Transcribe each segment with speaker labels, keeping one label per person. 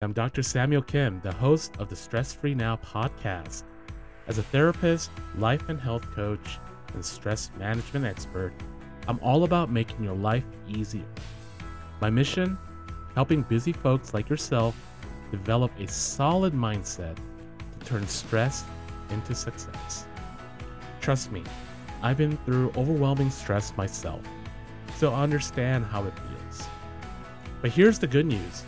Speaker 1: I'm Dr. Samuel Kim, the host of the Stress Free Now podcast. As a therapist, life and health coach, and stress management expert, I'm all about making your life easier. My mission? Helping busy folks like yourself develop a solid mindset to turn stress into success. Trust me, I've been through overwhelming stress myself, so I understand how it feels. But here's the good news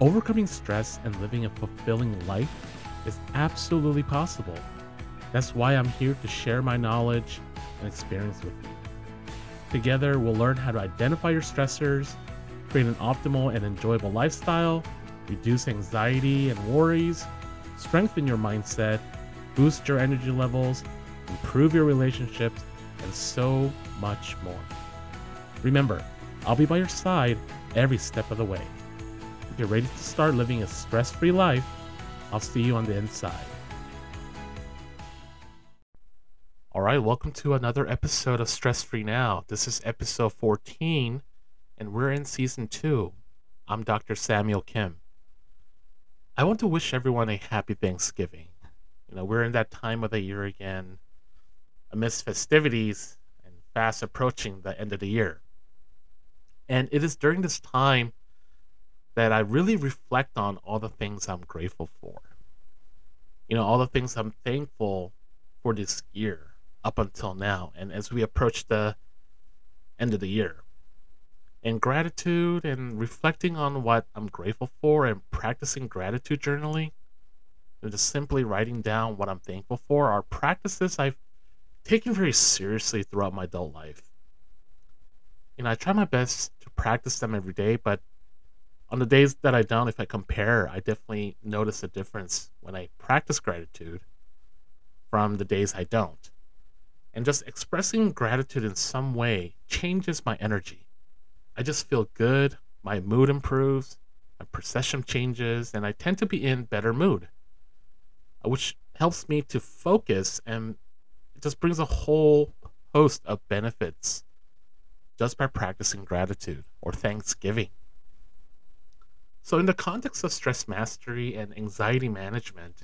Speaker 1: overcoming stress and living a fulfilling life is absolutely possible. That's why I'm here to share my knowledge and experience with you. Together, we'll learn how to identify your stressors, create an optimal and enjoyable lifestyle, reduce anxiety and worries, strengthen your mindset, boost your energy levels, improve your relationships, and so much more. Remember, I'll be by your side every step of the way. You're ready to start living a stress free life, I'll see you on the inside. All right, welcome to another episode of Stress Free Now. This is episode 14, and we're in season two. I'm Dr. Samuel Kim. I want to wish everyone a happy Thanksgiving. You know, we're in that time of the year again, amidst festivities and fast approaching the end of the year. And it is during this time that I really reflect on all the things I'm grateful for. You know, all the things I'm thankful for this year up until now. And as we approach the end of the year, and gratitude and reflecting on what I'm grateful for and practicing gratitude journaling and just simply writing down what I'm thankful for are practices I've taken very seriously throughout my adult life. You know, I try my best to practice them every day, but on the days that I don't, if I compare, I definitely notice a difference when I practice gratitude from the days I don't. And just expressing gratitude in some way changes my energy. I just feel good, my mood improves, my perception changes, and I tend to be in better mood, which helps me to focus and it just brings a whole host of benefits just by practicing gratitude or thanksgiving. So, in the context of stress mastery and anxiety management,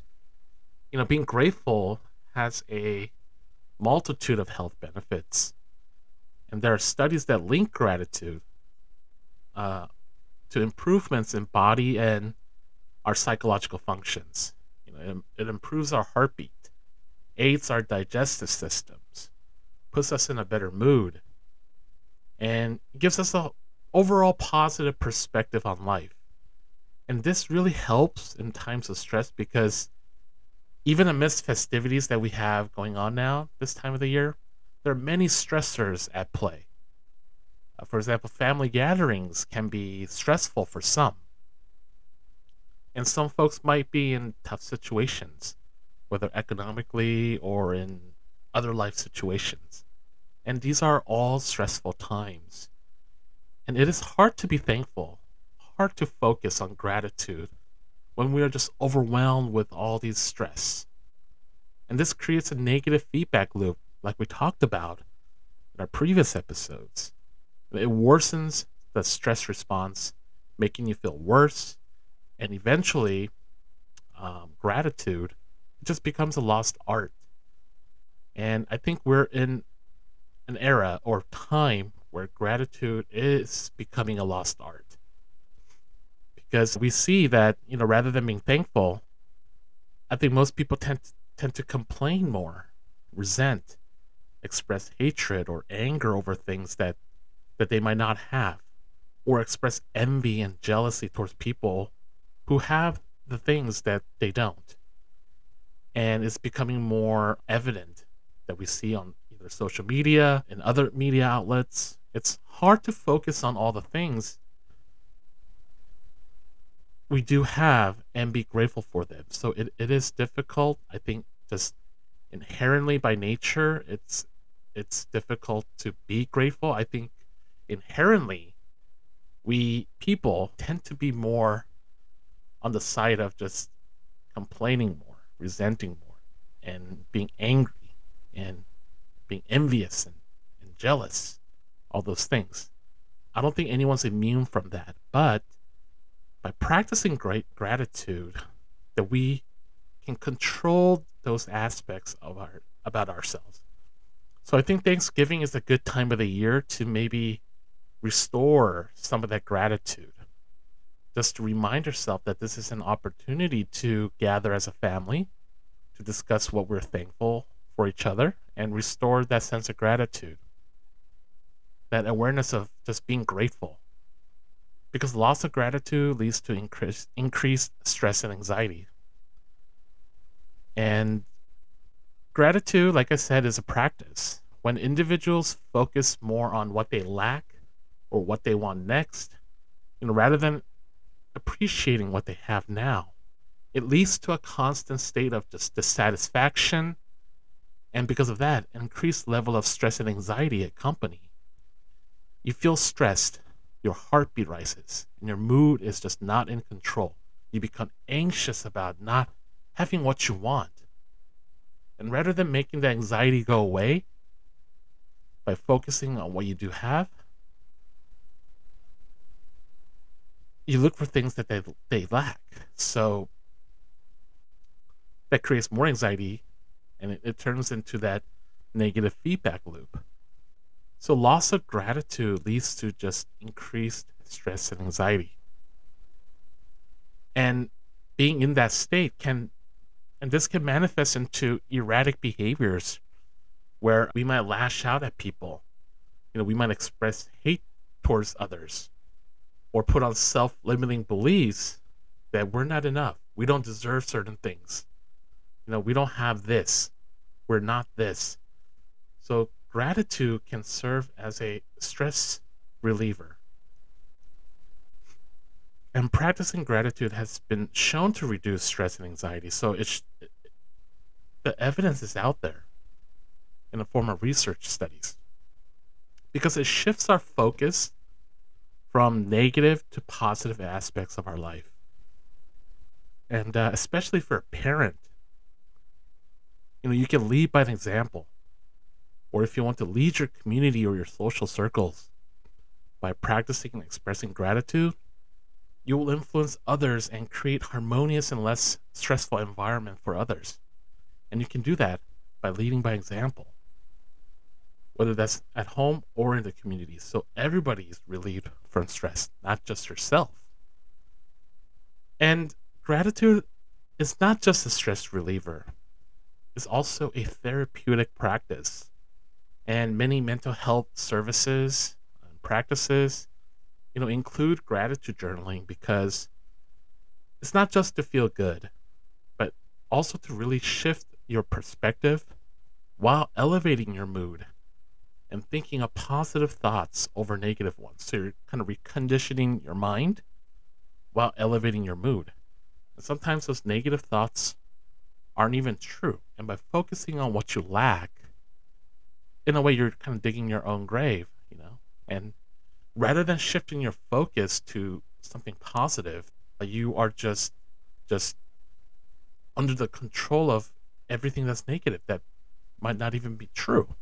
Speaker 1: you know, being grateful has a multitude of health benefits. And there are studies that link gratitude uh, to improvements in body and our psychological functions. You know, it, it improves our heartbeat, aids our digestive systems, puts us in a better mood, and gives us a overall positive perspective on life. And this really helps in times of stress because even amidst festivities that we have going on now, this time of the year, there are many stressors at play. Uh, for example, family gatherings can be stressful for some. And some folks might be in tough situations, whether economically or in other life situations. And these are all stressful times. And it is hard to be thankful hard to focus on gratitude when we are just overwhelmed with all these stress. And this creates a negative feedback loop, like we talked about in our previous episodes. It worsens the stress response, making you feel worse, and eventually, um, gratitude just becomes a lost art. And I think we're in an era or time where gratitude is becoming a lost art because we see that you know rather than being thankful, I think most people tend tend to complain more, resent, express hatred or anger over things that that they might not have, or express envy and jealousy towards people who have the things that they don't. And it's becoming more evident that we see on either social media and other media outlets. It's hard to focus on all the things we do have and be grateful for them. So it, it is difficult. I think just inherently by nature, it's it's difficult to be grateful. I think inherently we people tend to be more on the side of just complaining more, resenting more, and being angry and being envious and, and jealous, all those things. I don't think anyone's immune from that, but by practicing great gratitude that we can control those aspects of our about ourselves. So I think Thanksgiving is a good time of the year to maybe restore some of that gratitude. Just to remind yourself that this is an opportunity to gather as a family, to discuss what we're thankful for each other, and restore that sense of gratitude. That awareness of just being grateful. Because loss of gratitude leads to increased increased stress and anxiety. And gratitude, like I said, is a practice. When individuals focus more on what they lack or what they want next, you know, rather than appreciating what they have now, it leads to a constant state of just dissatisfaction, and because of that, an increased level of stress and anxiety accompany. You feel stressed, your heartbeat rises, and your mood is just not in control. You become anxious about not having what you want. And rather than making the anxiety go away by focusing on what you do have, you look for things that they they lack. So that creates more anxiety and it, it turns into that negative feedback loop. So loss of gratitude leads to just increased stress and anxiety. And being in that state can and this can manifest into erratic behaviors where we might lash out at people. You know, we might express hate towards others or put on self limiting beliefs that we're not enough. We don't deserve certain things. You know, we don't have this. We're not this. So, gratitude can serve as a stress reliever. And practicing gratitude has been shown to reduce stress and anxiety. So, it's the evidence is out there in the form of research studies because it shifts our focus from negative to positive aspects of our life. And uh, especially for a parent, you know, you can lead by an example. Or if you want to lead your community or your social circles by practicing and expressing gratitude, you will influence others and create harmonious and less stressful environment for others. And you can do that by leading by example whether that's at home or in the community. So everybody is relieved from stress, not just yourself. And gratitude is not just a stress reliever, it's also a therapeutic practice. And many mental health services and practices, you know, include gratitude journaling because it's not just to feel good, but also to really shift your perspective while elevating your mood and thinking of positive thoughts over negative ones. So you're kind of reconditioning your mind while elevating your mood. And sometimes those negative thoughts aren't even true. And by focusing on what you lack, in a way, you're kind of digging your own grave, you know? And rather than shifting your focus to something positive, uh, you are just, just under the control of everything that's negative that might not even be true.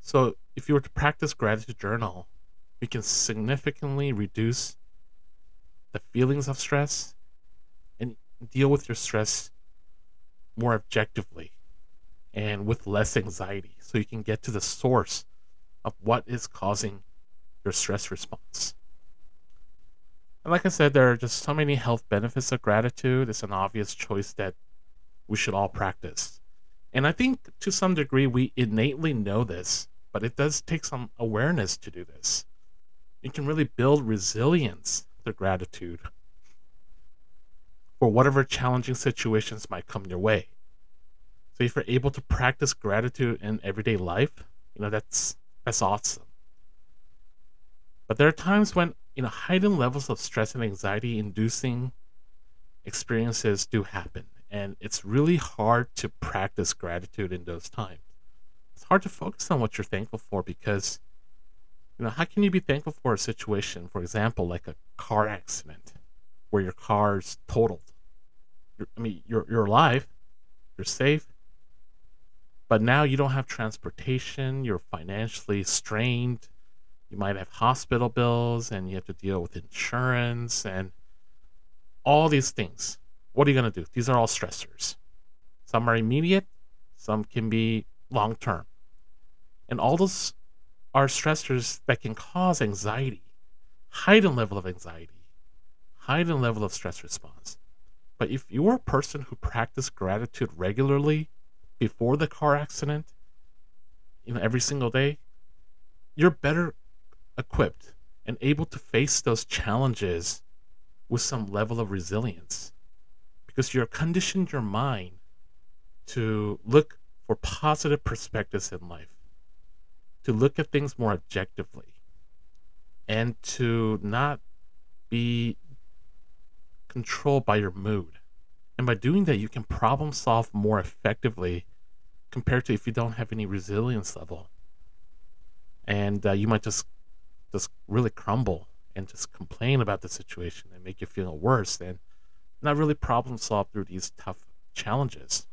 Speaker 1: So, if you were to practice gratitude journal, we can significantly reduce the feelings of stress and deal with your stress more objectively and with less anxiety. So, you can get to the source of what is causing your stress response. And like I said, there are just so many health benefits of gratitude. It's an obvious choice that we should all practice. And I think to some degree we innately know this but it does take some awareness to do this. You can really build resilience through gratitude for whatever challenging situations might come your way. So if you're able to practice gratitude in everyday life, you know that's that's awesome. But there are times when you know heightened levels of stress and anxiety inducing experiences do happen and it's really hard to practice gratitude in those times it's hard to focus on what you're thankful for because you know how can you be thankful for a situation for example like a car accident where your car's totaled you're, i mean you're, you're alive you're safe but now you don't have transportation you're financially strained You might have hospital bills and you have to deal with insurance and all these things. What are you going to do? These are all stressors. Some are immediate, some can be long term. And all those are stressors that can cause anxiety, heightened level of anxiety, heightened level of stress response. But if you're a person who practiced gratitude regularly before the car accident, you know, every single day, you're better equipped and able to face those challenges with some level of resilience because you're conditioned your mind to look for positive perspectives in life, to look at things more objectively, and to not be controlled by your mood. And by doing that, you can problem solve more effectively compared to if you don't have any resilience level. And uh, you might just just really crumble and just complain about the situation and make you feel worse and not really problem solve through these tough challenges.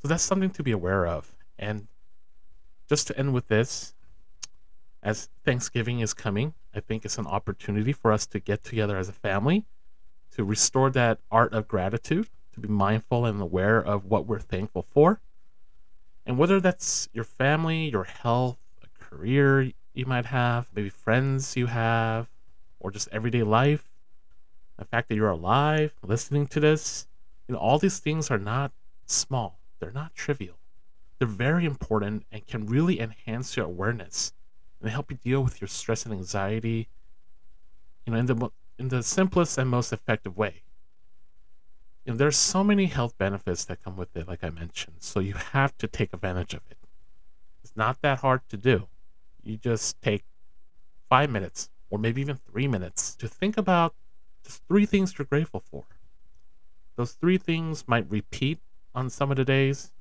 Speaker 1: So that's something to be aware of. And just to end with this, as Thanksgiving is coming, I think it's an opportunity for us to get together as a family to restore that art of gratitude, to be mindful and aware of what we're thankful for. And whether that's your family, your health, a career you might have, maybe friends you have, or just everyday life, the fact that you're alive, listening to this, you know, all these things are not small. They're not trivial. They're very important and can really enhance your awareness and help you deal with your stress and anxiety, you know, in the in the simplest and most effective way. You know, there's so many health benefits that come with it, like I mentioned. So you have to take advantage of it. It's not that hard to do. You just take five minutes or maybe even three minutes to think about just three things you're grateful for. Those three things might repeat on some of the days.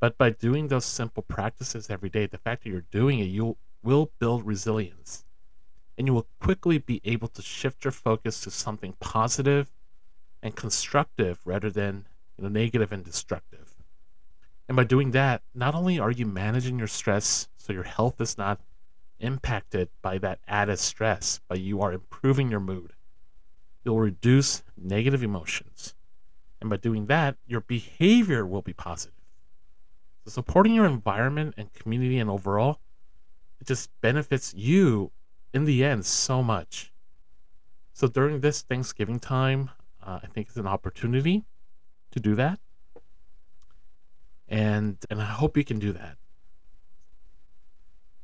Speaker 1: But by doing those simple practices every day, the fact that you're doing it, you will build resilience. And you will quickly be able to shift your focus to something positive and constructive rather than you know, negative and destructive. And by doing that, not only are you managing your stress so your health is not impacted by that added stress, but you are improving your mood. You'll reduce negative emotions and by doing that, your behavior will be positive. So supporting your environment and community and overall, it just benefits you in the end so much. So during this Thanksgiving time, uh, I think it's an opportunity to do that. And and I hope you can do that.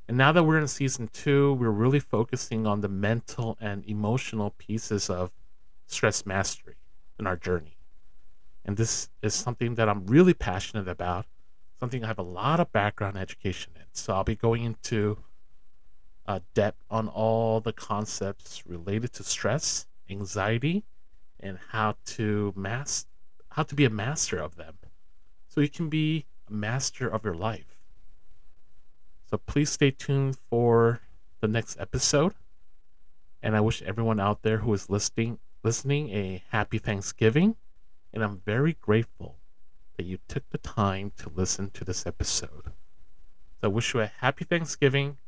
Speaker 1: And now that we're in season two, we're really focusing on the mental and emotional pieces of stress mastery in our journey. And this is something that I'm really passionate about, something I have a lot of background education in. So I'll be going into uh, depth on all the concepts related to stress, anxiety, and how to master how to be a master of them. So you can be a master of your life. So please stay tuned for the next episode. And I wish everyone out there who is listening listening a happy Thanksgiving and I'm very grateful that you took the time to listen to this episode. So I wish you a happy Thanksgiving.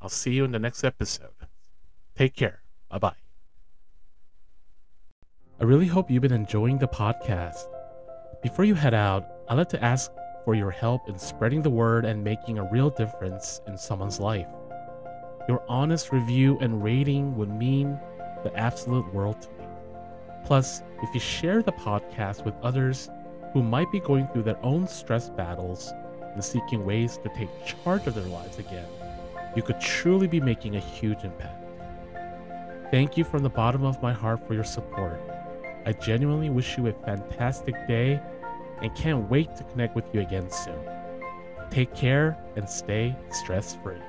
Speaker 1: I'll see you in the next episode. Take care. Bye bye. I really hope you've been enjoying the podcast. Before you head out, I'd like to ask for your help in spreading the word and making a real difference in someone's life. Your honest review and rating would mean the absolute world to me. Plus, if you share the podcast with others who might be going through their own stress battles and seeking ways to take charge of their lives again, you could truly be making a huge impact. Thank you from the bottom of my heart for your support. I genuinely wish you a fantastic day and can't wait to connect with you again soon. Take care and stay stress free.